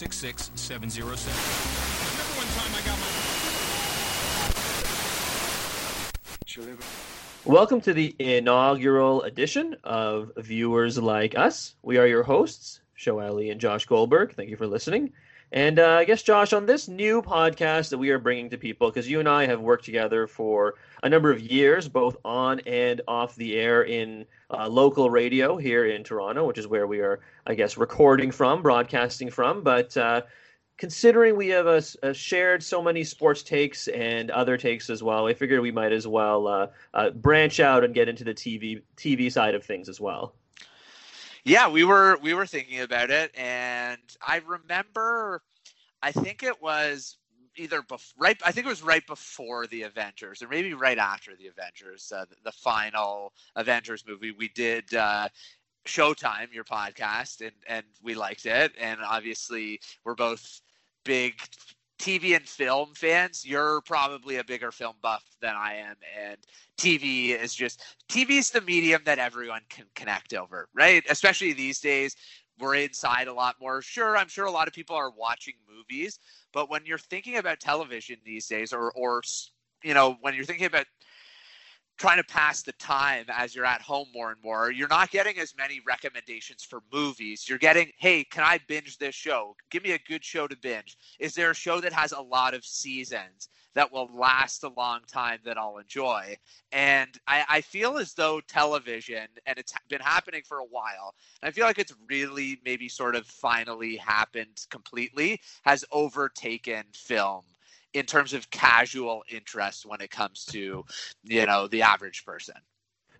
66707. Remember one time I got my. Welcome to the inaugural edition of Viewers Like Us. We are your hosts, Sho Alli and Josh Goldberg. Thank you for listening. And uh, I guess, Josh, on this new podcast that we are bringing to people, because you and I have worked together for a number of years, both on and off the air in uh, local radio here in Toronto, which is where we are, I guess, recording from, broadcasting from. But uh, considering we have a shared so many sports takes and other takes as well, I figured we might as well uh, uh, branch out and get into the TV TV side of things as well yeah, we were we were thinking about it, and I remember, I think it was either bef- right. I think it was right before the Avengers, or maybe right after the Avengers, uh, the, the, final Avengers movie. We did. Uh, Showtime, your podcast, and and we liked it, and obviously we're both big TV and film fans, you're probably a bigger film buff than I am. And TV is just TV is the medium that everyone can connect over, right? Especially these days, we're inside a lot more. Sure, I'm sure a lot of people are watching movies, but when you're thinking about television these days, or or you know, when you're thinking about trying to pass the time as you're at home more and more. You're not getting as many recommendations for movies. You're getting, hey, can I binge this show? Give me a good show to binge. Is there a show that has a lot of seasons that will last a long time that I'll enjoy? And I, I feel as though television, and it's been happening for a while, I feel like it's really maybe sort of finally happened completely, has overtaken film in terms of casual interest when it comes to you know the average person.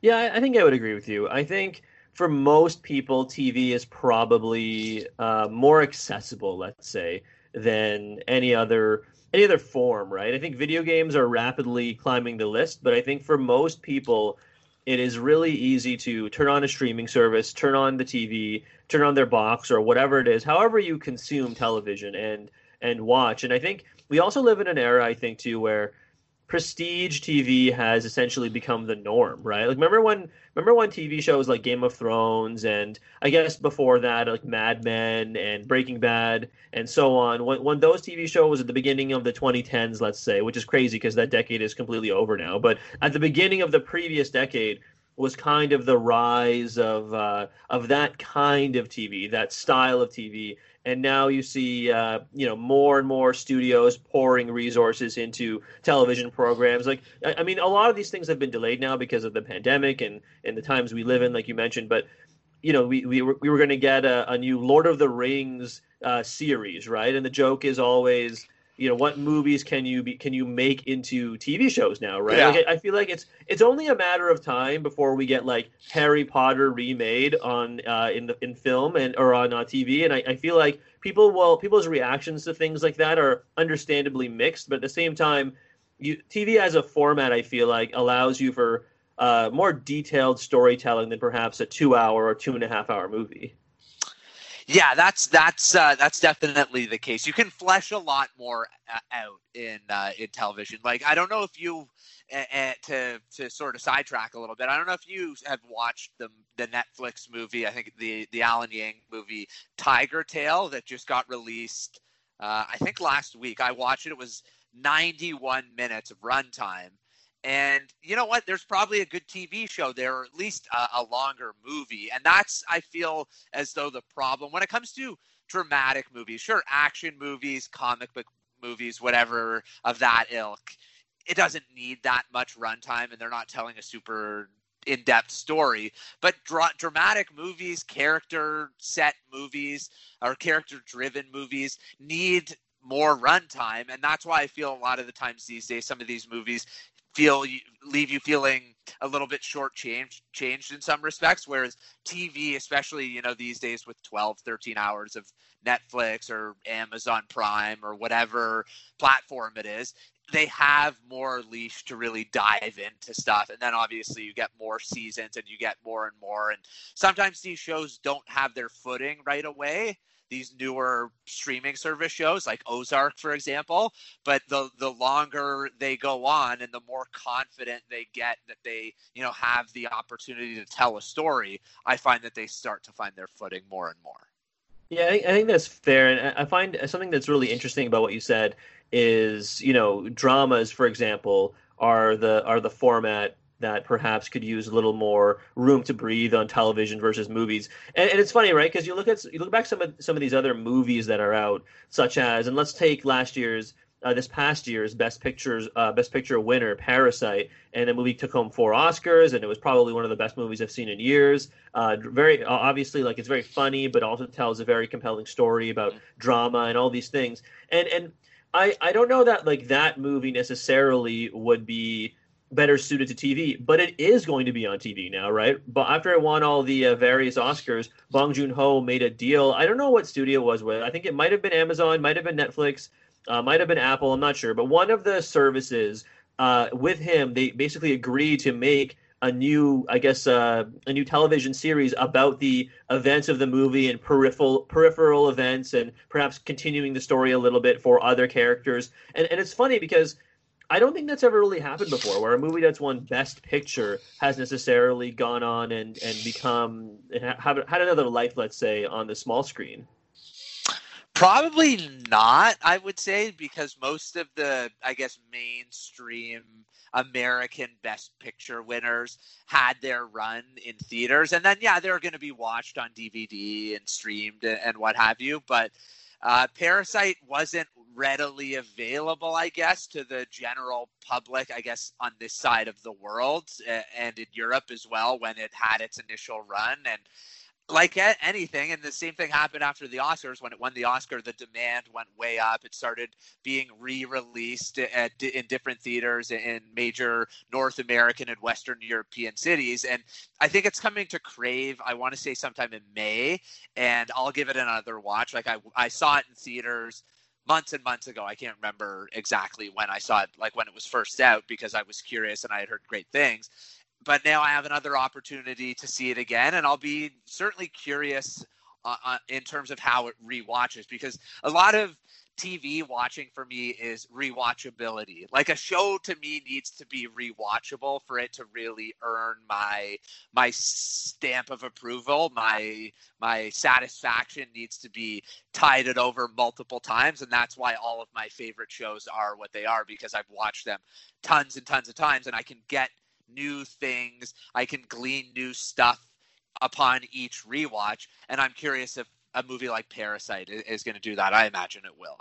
Yeah i think i would agree with you. I think for most people tv is probably uh, more accessible let's say than any other any other form right? I think video games are rapidly climbing the list but i think for most people it is really easy to turn on a streaming service turn on the tv turn on their box or whatever it is however you consume television and and watch. And i think we also live in an era, I think, too, where prestige TV has essentially become the norm, right? Like remember when remember when TV shows like Game of Thrones and I guess before that like Mad Men and Breaking Bad and so on. When when those TV shows at the beginning of the 2010s, let's say, which is crazy because that decade is completely over now, but at the beginning of the previous decade was kind of the rise of uh, of that kind of TV, that style of TV and now you see uh, you know more and more studios pouring resources into television programs. Like I, mean a lot of these things have been delayed now because of the pandemic and and the times we live in like you mentioned. But you know we, we were, we were going to get a, a, new lord of the rings uh, series right? And the joke is always you know what movies can you be can you make into TV shows now, right? Yeah. Like, I feel like it's it's only a matter of time before we get like Harry Potter remade on uh, in the in film and or on uh, TV, and I, I feel like people will people's reactions to things like that are understandably mixed, but at the same time, you TV as a format, I feel like allows you for uh, more detailed storytelling than perhaps a two hour or two and a half hour movie. Yeah, that's that's uh, that's definitely the case. You can flesh a lot more uh, out in uh, in television. Like I don't know if you uh, to to sort of sidetrack a little bit. I don't know if you have watched the the Netflix movie. I think the the Alan Yang movie Tigertail that just got released. Uh, I think last week. I watched it. It was 91 minutes of runtime and you know what? There's probably a good TV show there, or at least a, a, longer movie. And that's, I feel, as though the problem when it comes to dramatic movies, sure, action movies, comic book movies, whatever of that ilk, it doesn't need that much runtime, and they're not telling a super in-depth story but dra- dramatic movies character set movies or character driven movies need more runtime and that's why i feel a lot of the times these days some of these movies feel leave you feeling a little bit short changed changed in some respects whereas tv especially you know these days with 12 13 hours of netflix or amazon prime or whatever platform it is they have more leash to really dive into stuff. And then obviously you get more seasons and you get more and more. And sometimes these shows don't have their footing right away these newer streaming service shows like Ozark, for example. But the the longer they go on and the more confident they get that they, you know, have the opportunity to tell a story, I find that they start to find their footing more and more. Yeah, I think, I think that's fair, and I find something that's really interesting about what you said is, you know, dramas, for example, are the are the format that perhaps could use a little more room to breathe on television versus movies. And, and it's funny, right? Because you look at you look back some of some of these other movies that are out, such as, and let's take last year's. Uh, this past year's best pictures uh, best picture winner parasite and the movie took home four oscars and it was probably one of the best movies i've seen in years uh, very obviously like it's very funny but also tells a very compelling story about drama and all these things and and i i don't know that like that movie necessarily would be better suited to TV, but it is going to be on TV now, right? But after it won all the uh, various Oscars, Bong Joon Ho made a deal. I don't know what studio it was with. I think it might have been Amazon, might have been Netflix, uh, might have been Apple. I'm not sure, but one of the services uh, with him, they basically agreed to make a new, I guess, uh, a new television series about the events of the movie and peripheral peripheral events, and perhaps continuing the story a little bit for other characters. And and it's funny because I don't think that's ever really happened before, where a movie that's won Best Picture has necessarily gone on and and become had had another life, let's say, on the small screen. Probably not, I would say, because most of the, I guess, mainstream American Best Picture winners had their run in theaters, and then yeah, they're going to be watched on DVD and streamed and what have you, but. Uh, Parasite wasn't readily available, I guess, to the general public, I guess, on this side of the world and in Europe as well when it had its initial run. And like anything, and the same thing happened after the Oscars. When it won the Oscar, the demand went way up. It started being re-released uh, at, in different theaters in major North American and Western European cities. And I think it's coming to Crave. I want to say sometime in May, and I'll give it another watch. Like I, I saw it in theaters months and months ago. I can't remember exactly when I saw it, like when it was first out, because I was curious and I had heard great things but now I have another opportunity to see it again, and I'll be certainly curious uh, uh, in terms of how it re-watches because a lot of TV watching for me is rewatchability. Like a show to me needs to be rewatchable for it to really earn my my stamp of approval. My my satisfaction needs to be tided over multiple times and that's why all of my favorite shows are what they are because I've watched them tons and tons of times and I can get new things. I can glean new stuff upon each rewatch. And I'm curious if a movie like Parasite is, going to do that. I imagine it will.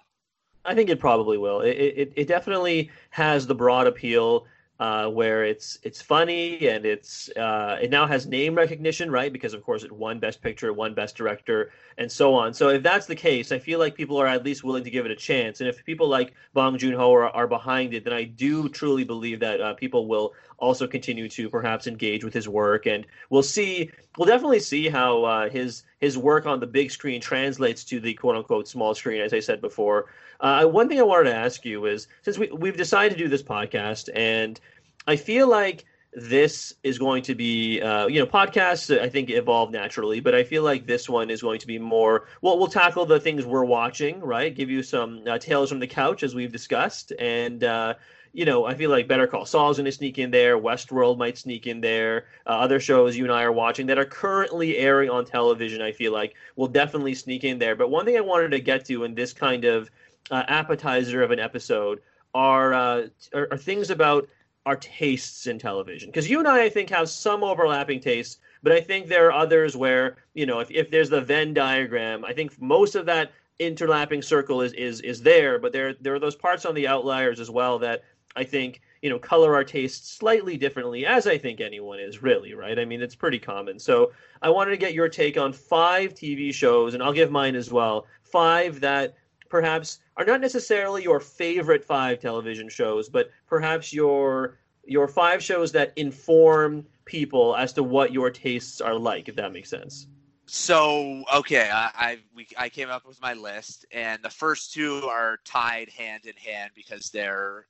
I think it probably will. It, it, it definitely has the broad appeal uh, where it's it's funny and it's uh, it now has name recognition, right? Because of course it won Best Picture, won Best Director, and so on. So if that's the case, I feel like people are at least willing to give it a chance. And if people like Bong Joon Ho are, are behind it, then I do truly believe that uh, people will also continue to perhaps engage with his work, and we'll see. We'll definitely see how uh, his his work on the big screen translates to the quote unquote small screen, as I said before. Uh, one thing I wanted to ask you is since we, we've decided to do this podcast, and I feel like this is going to be, uh, you know, podcasts, I think evolve naturally, but I feel like this one is going to be more, well, we'll tackle the things we're watching, right? Give you some uh, tales from the couch, as we've discussed. And, uh, you know, I feel like Better Call Saul is going to sneak in there. Westworld might sneak in there. Uh, other shows you and I are watching that are currently airing on television, I feel like will definitely sneak in there. But one thing I wanted to get to in this kind of uh, appetizer of an episode are, uh, are, are things about our tastes in television because you and I, I think, have some overlapping tastes. But I think there are others where you know, if, if there's the Venn diagram, I think most of that interlapping circle is is is there. But there there are those parts on the outliers as well that I think you know color our tastes slightly differently, as I think anyone is really right. I mean, it's pretty common. So I wanted to get your take on five TV shows, and I'll give mine as well. Five that perhaps are not necessarily your favorite five television shows, but perhaps your your five shows that inform people as to what your tastes are like, if that makes sense. So okay, I I, we, I came up with my list, and the first two are tied hand in hand because they're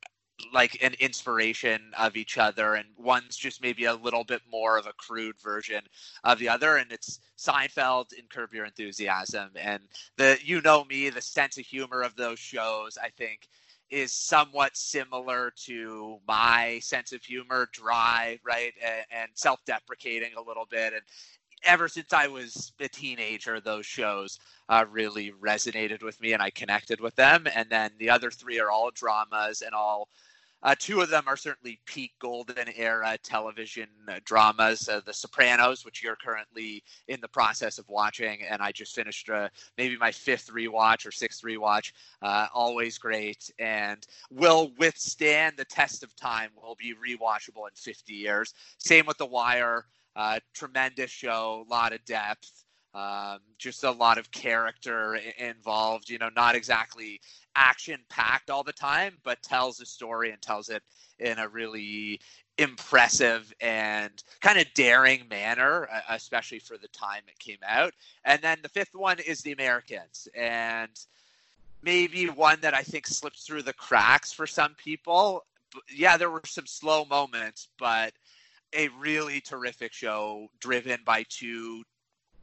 like an inspiration of each other and one's just maybe a little bit more of a crude version of the other and it's Seinfeld and Curb Your Enthusiasm and the you know me the sense of humor of those shows I think is somewhat similar to my sense of humor dry right and, and self-deprecating a little bit and ever since I was a teenager, those shows uh, really resonated with me and I connected with them. And then the other three are all dramas and all uh, two of them are certainly peak golden era television uh, dramas. Uh, the Sopranos, which you're currently in the process of watching, and I just finished uh, maybe my fifth rewatch or sixth rewatch. Uh, always great and will withstand the test of time. Will be rewatchable in 50 years. Same with The Wire. Uh, tremendous show, a lot of depth. Um, just a lot of character involved. You know, not exactly action packed all the time, but tells a story and tells it in a really impressive and kind of daring manner, especially for the time it came out. And then the fifth one is The Americans. And maybe one that I think slips through the cracks for some people. Yeah, there were some slow moments, but a really terrific show driven by two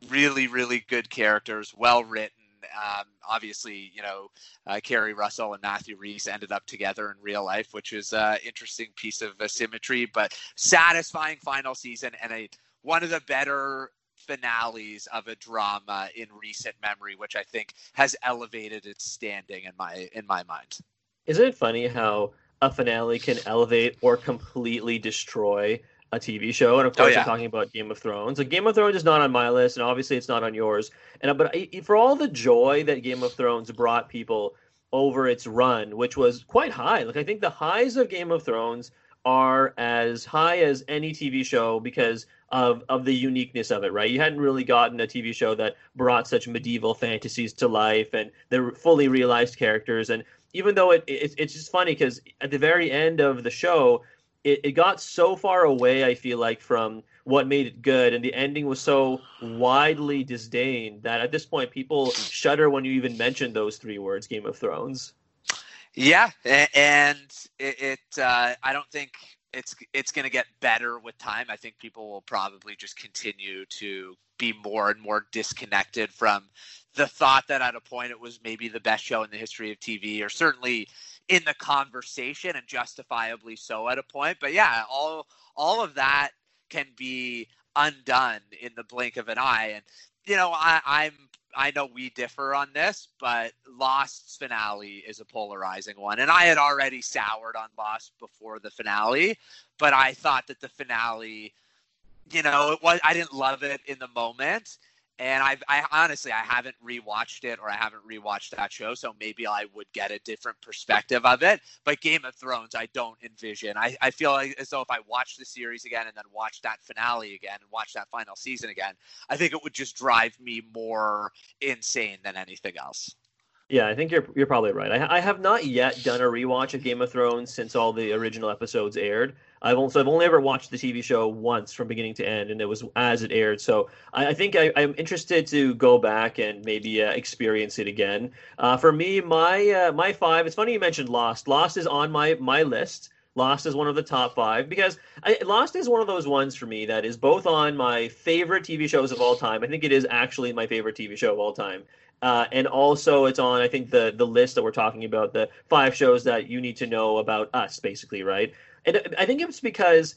really, really good characters, well written. Um, obviously, you know, uh, Keri Russell and Matthew Rhys ended up together in real life, which is an interesting piece of symmetry, but satisfying final season and a one of the better finales of a drama in recent memory, which I think has elevated its standing in my in my mind. Isn't it funny how a finale can elevate or completely destroy a TV show, and of oh, course, oh, yeah. I'm talking about Game of Thrones. Like Game of Thrones is not on my list, and obviously, it's not on yours. And but I, for all the joy that Game of Thrones brought people over its run, which was quite high. Like I think the highs of Game of Thrones are as high as any TV show because of of the uniqueness of it, right? You hadn't really gotten a TV show that brought such medieval fantasies to life and the fully realized characters. And even though it, it it's just funny because at the very end of the show, it, it got so far away, I feel like, from what made it good, and the ending was so widely disdained that at this point people shudder when you even mention those three words, Game of Thrones. Yeah, and it, it uh, I don't think it's it's going to get better with time. I think people will probably just continue to be more and more disconnected from the thought that at a point it was maybe the best show in the history of TV, or certainly in the conversation and justifiably so at a point. But yeah, all all of that can be undone in the blink of an eye. And you know, I, I'm I know we differ on this, but Lost's finale is a polarizing one. And I had already soured on Lost before the finale, but I thought that the finale, you know, it was I didn't love it in the moment and I've, I honestly I haven't rewatched it or I haven't rewatched that show, so maybe I would get a different perspective of it. But Game of Thrones, I don't envision. I, I feel like as though if I watch the series again and then watch that finale again and watch that final season again, I think it would just drive me more insane than anything else. Yeah, I think you're you're probably right. I, I have not yet done a rewatch of Game of Thrones since all the original episodes aired. I've also I've only ever watched the TV show once from beginning to end, and it was as it aired. So I, I think I, am interested to go back and maybe uh, experience it again. Uh, for me, my uh, my five. It's funny you mentioned Lost. Lost is on my my list. Lost is one of the top five because I, Lost is one of those ones for me that is both on my favorite TV shows of all time. I think it is actually my favorite TV show of all time. Uh, and also it's on I think the the list that we're talking about the five shows that you need to know about us basically right and I think it's because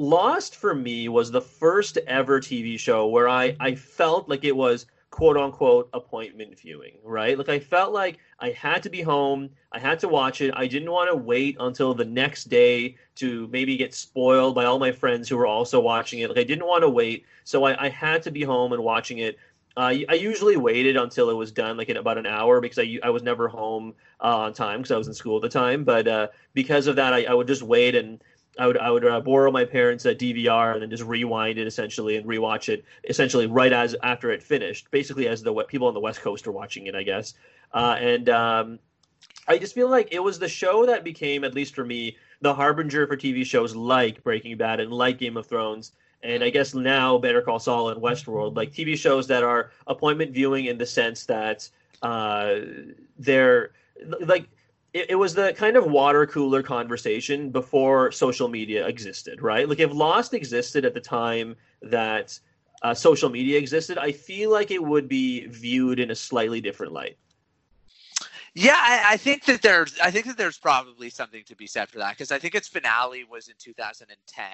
Lost for me was the first ever TV show where I I felt like it was quote unquote appointment viewing, right? Like I felt like I had to be home, I had to watch it. I didn't want to wait until the next day to maybe get spoiled by all my friends who were also watching it. Like I didn't want to wait, so I, I had to be home and watching it uh, I usually waited until it was done, like in about an hour, because I, I was never home uh, on time because I was in school at the time. But uh, because of that, I, I would just wait and I would I would uh, borrow my parents' DVR and then just rewind it essentially and rewatch it essentially right as after it finished, basically as the people on the West Coast are watching it, I guess. Uh, and um, I just feel like it was the show that became, at least for me, the harbinger for TV shows like Breaking Bad and like Game of Thrones and I guess now Better Call Saul and Westworld, like TV shows that are appointment viewing in the sense that uh, they're like it, it, was the kind of water cooler conversation before social media existed, right? Like if Lost existed at the time that uh, social media existed, I feel like it would be viewed in a slightly different light. Yeah, I, I, think that there's I think that there's probably something to be said for that because I think its finale was in 2010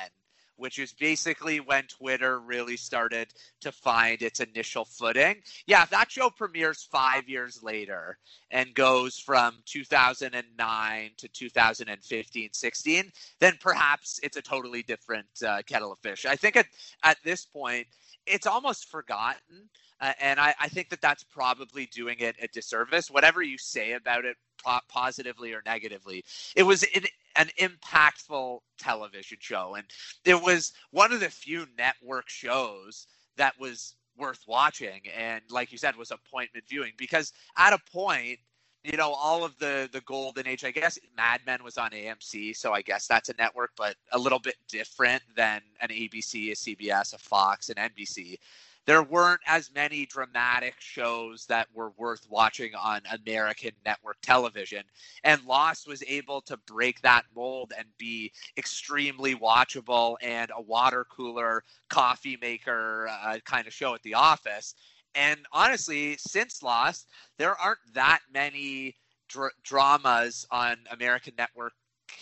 which is basically when Twitter really started to find its initial footing. Yeah, that show premieres five years later and goes from 2009 to 2015 16, then perhaps it's a totally different uh, kettle of fish. I think at, at this point, it's almost forgotten. Uh, and I, I, think that that's probably doing it a disservice. Whatever you say about it, po- positively or negatively, it was an, an impactful television show, and it was one of the few network shows that was worth watching. And like you said, was appointment viewing because at a point, you know, all of the the golden age. I guess Mad Men was on AMC, so I guess that's a network, but a little bit different than an ABC, a CBS, a Fox, an NBC there weren't as many dramatic shows that were worth watching on American network television. And Lost was able to break that mold and be extremely watchable and a water cooler, coffee maker uh, kind of show at the office. And honestly, since Lost, there aren't that many dr- dramas on American network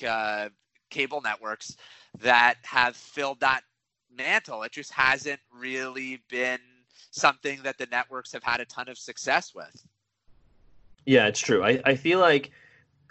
uh, cable networks that have filled that mantle. It just hasn't really been something that the networks have had a ton of success with. Yeah, it's true. I, I feel like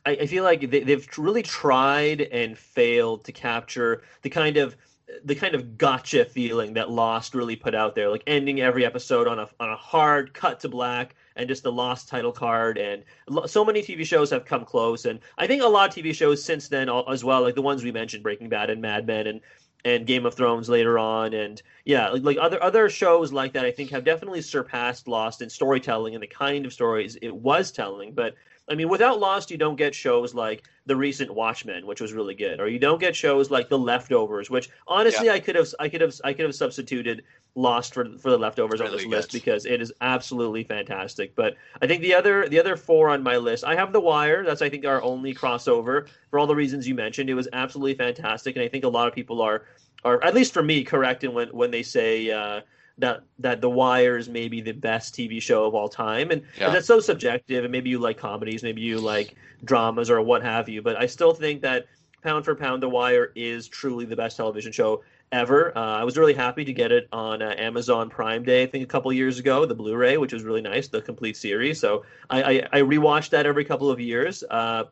I, I feel like they, they've really tried and failed to capture the kind of the kind of gotcha feeling that Lost really put out there, like ending every episode on a on a hard cut to black and just the Lost title card. And so many TV shows have come close, and I think a lot of TV shows since then as well, like the ones we mentioned, Breaking Bad and Mad Men, and and Game of Thrones later on, and yeah, like, like other other shows like that, I think have definitely surpassed Lost in storytelling and the kind of stories it was telling. But I mean, without Lost, you don't get shows like the recent Watchmen, which was really good, or you don't get shows like The Leftovers, which honestly yeah. I could have I could have I could have substituted Lost for for The Leftovers really on this good. list because it is absolutely fantastic. But I think the other the other four on my list, I have The Wire. That's I think our only crossover for all the reasons you mentioned. It was absolutely fantastic, and I think a lot of people are are at least for me correct in when when they say. Uh, that that The Wire is maybe the best TV show of all time, and, yeah. and that's so subjective. And maybe you like comedies, maybe you like dramas or what have you. But I still think that pound for pound, The Wire is truly the best television show ever. Uh, I was really happy to get it on uh, Amazon Prime Day, I think a couple years ago, the Blu-ray, which was really nice, the complete series. So I, I, I rewatched that every couple of years. Uh,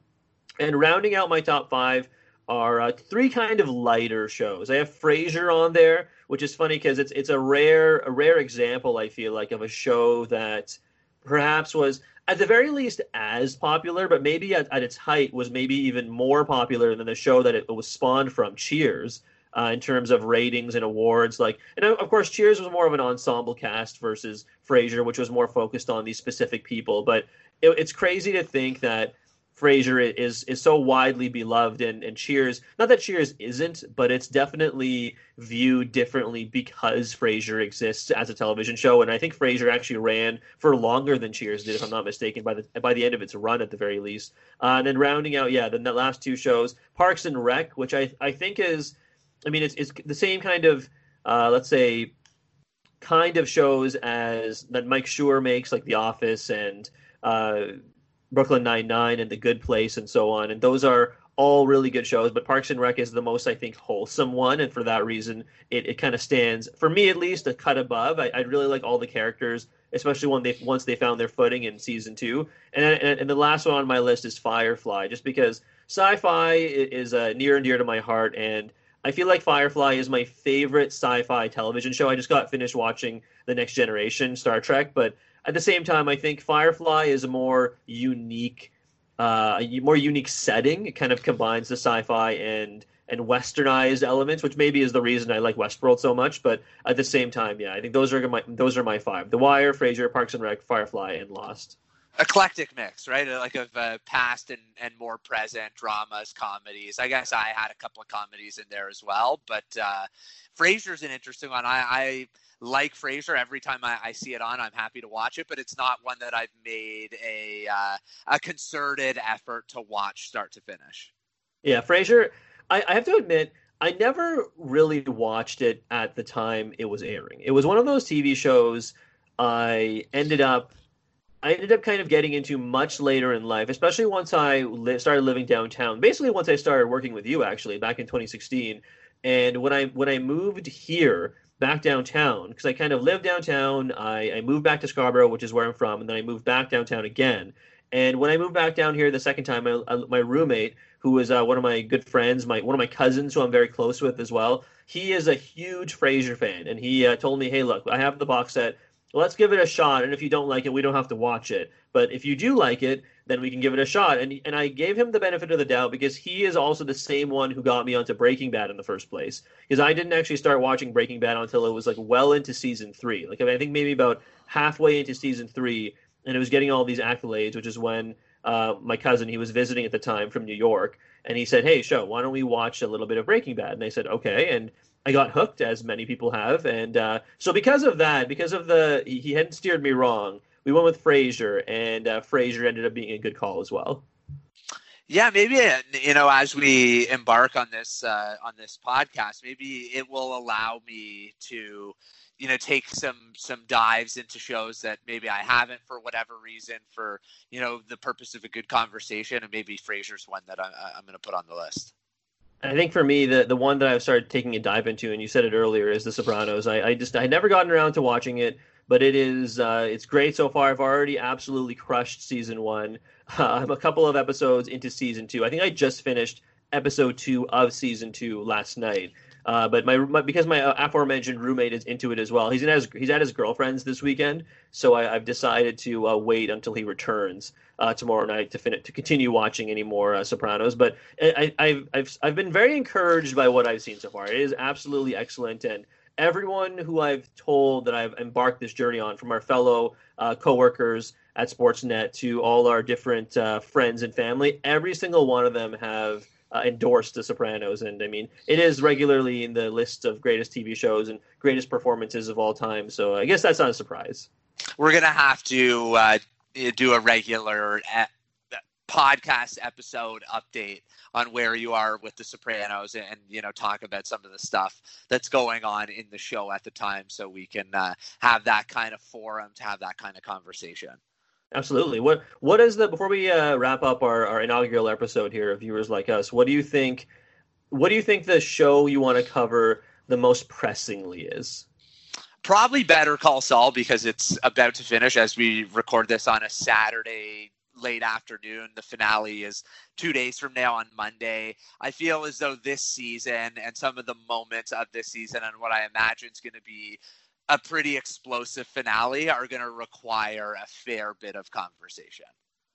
and rounding out my top five are uh, three kind of lighter shows. I have Frasier on there which is funny because it's it's a rare a rare example I feel like of a show that perhaps was at the very least as popular, but maybe at, at its height was maybe even more popular than the show that it, was spawned from, Cheers. Uh, in terms of ratings and awards. Like, and of course, Cheers was more of an ensemble cast versus Frasier, which was more focused on these specific people. But it, it's crazy to think that Frasier is is so widely beloved and, and Cheers. Not that Cheers isn't, but it's definitely viewed differently because Frasier exists as a television show. And I think Frasier actually ran for longer than Cheers did, if I'm not mistaken, by the by the end of its run at the very least. Uh, and then rounding out, yeah, the, the last two shows, Parks and Rec, which I I think is, I mean, it's it's the same kind of uh, let's say kind of shows as that Mike Schur makes, like The Office and. Uh, Brooklyn Nine Nine and The Good Place and so on, and those are all really good shows. But Parks and Rec is the most, I think, wholesome one, and for that reason, it, it kind of stands for me at least a cut above. I, I really like all the characters, especially when they once they found their footing in season two. And, and, and the last one on my list is Firefly, just because sci-fi is uh, near and dear to my heart, and I feel like Firefly is my favorite sci-fi television show. I just got finished watching The Next Generation Star Trek, but at the same time, I think Firefly is a more unique, uh, a more unique setting. It kind of combines the sci-fi and and westernized elements, which maybe is the reason I like Westworld so much. But at the same time, yeah, I think those are my those are my five: The Wire, Frasier, Parks and Rec, Firefly, and Lost. Eclectic mix, right? Like of uh, past and, and more present dramas, comedies. I guess I had a couple of comedies in there as well, but uh, Frasier's an interesting one. I, I like Frasier. Every time I, I, see it on, I'm happy to watch it, but it's not one that I've made a uh, a concerted effort to watch start to finish. Yeah, Frasier. I, I have to admit, I never really watched it at the time it was airing. It was one of those TV shows I ended up I ended up kind of getting into much later in life, especially once I li- started living downtown. Basically, once I started working with you, actually, back in 2016 And when I when I moved here back downtown, because I kind of lived downtown, I, I moved back to Scarborough, which is where I'm from, and then I moved back downtown again. And when I moved back down here the second time, I, my roommate, who was uh, one of my good friends, my one of my cousins, who I'm very close with as well, he is a huge Frasier fan, and he uh, told me, "Hey, look, I have the box set let's give it a shot. And if you don't like it, we don't have to watch it. But if you do like it, then we can give it a shot. And and I gave him the benefit of the doubt because he is also the same one who got me onto Breaking Bad in the first place. Because I didn't actually start watching Breaking Bad until it was like well into season three. Like I, mean, I think maybe about halfway into season three, and it was getting all these accolades, which is when uh, my cousin he was visiting at the time from New York, and he said, "Hey, Sho, why don't we watch a little bit of Breaking Bad?" And I said, "Okay." And I got hooked, as many people have, and uh, so because of that, because of the he, he hadn't steered me wrong, we went with Frasier, and uh, ended up being a good call as well. Yeah, maybe you know, as we embark on this uh, on this podcast, maybe it will allow me to, you know, take some some dives into shows that maybe I haven't for whatever reason, for you know, the purpose of a good conversation, and maybe Frasier's one that I, I'm going to put on the list. I think for me, the the one that I've started taking a dive into, and you said it earlier, is The Sopranos. I, I just I never gotten around to watching it, but it is uh, it's great so far. I've already absolutely crushed season one. Uh, I'm a couple of episodes into season two. I think I just finished episode two of season two last night. Uh, but my, my, because my uh, aforementioned roommate is into it as well. He's in his, he's at his girlfriend's this weekend, so I, have decided to uh, wait until he returns uh, tomorrow night to finish to continue watching any more uh, Sopranos. But I, have I've I've been very encouraged by what I've seen so far. It is absolutely excellent, and everyone who I've told that I've embarked this journey on, from our fellow uh, coworkers at Sportsnet to all our different friends and family, every single one of them have uh, endorsed The Sopranos, and I mean it is regularly in the list of greatest TV shows and greatest performances of all time. So I guess that's not a surprise. We're gonna have to uh, do a regular uh, podcast episode update on where you are with the Sopranos and you know talk about some of the stuff that's going on in the show at the time so we can uh, have that kind of forum to have that kind of conversation. Absolutely. What what is the before we uh, wrap up our, our inaugural episode here of viewers like us? What do you think? What do you think the show you want to cover the most pressingly is? Probably Better Call Saul because it's about to finish as we record this on a Saturday late afternoon. The finale is two days from now on Monday. I feel as though this season and some of the moments of this season and what I imagine is going to be a pretty explosive finale are going to require a fair bit of conversation.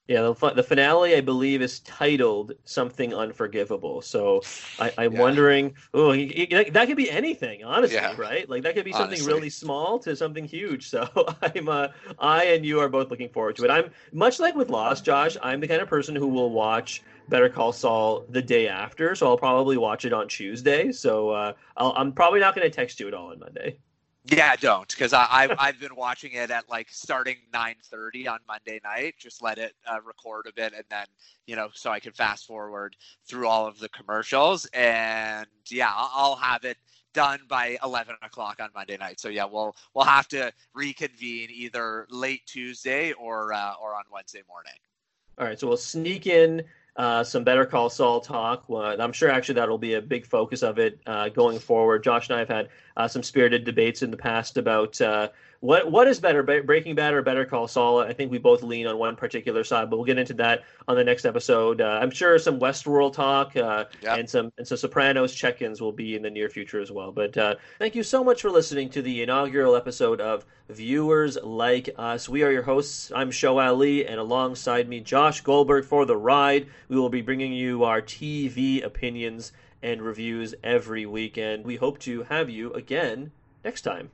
Yeah, the, the finale, I believe, is titled something unforgivable. So I, am yeah. wondering, oh, that could be anything, honestly, yeah. right? Like that could be something really small to something huge. So I'm, uh, I and you are both looking forward to it. I'm much like with Lost, Josh. I'm the kind of person who will watch Better Call Saul the day after, so I'll probably watch it on Tuesday. So uh, i am probably not going to text you at all on Monday. Yeah, don't because I I've, I've, been watching it at like starting nine thirty on Monday night. Just let it uh, record a bit, and then you know, so I can fast forward through all of the commercials. And yeah, I'll, have it done by eleven o'clock on Monday night. So yeah, we'll we'll have to reconvene either late Tuesday or uh, or on Wednesday morning. All right, so we'll sneak in uh, some Better Call Saul talk. I'm sure actually that'll be a big focus of it uh, going forward. Josh and I have had uh, some spirited debates in the past about uh, what what is better, Breaking Bad or Better Call Saul? I think we both lean on one particular side, but we'll get into that on the next episode. Uh, I'm sure some Westworld talk uh, and some and some Sopranos check-ins will be in the near future as well. But uh, thank you so much for listening to the inaugural episode of Viewers Like Us. We are your hosts. I'm Sho Alli, and alongside me, Josh Goldberg for the ride. We will be bringing you our TV opinions and reviews every weekend. We hope to have you again next time.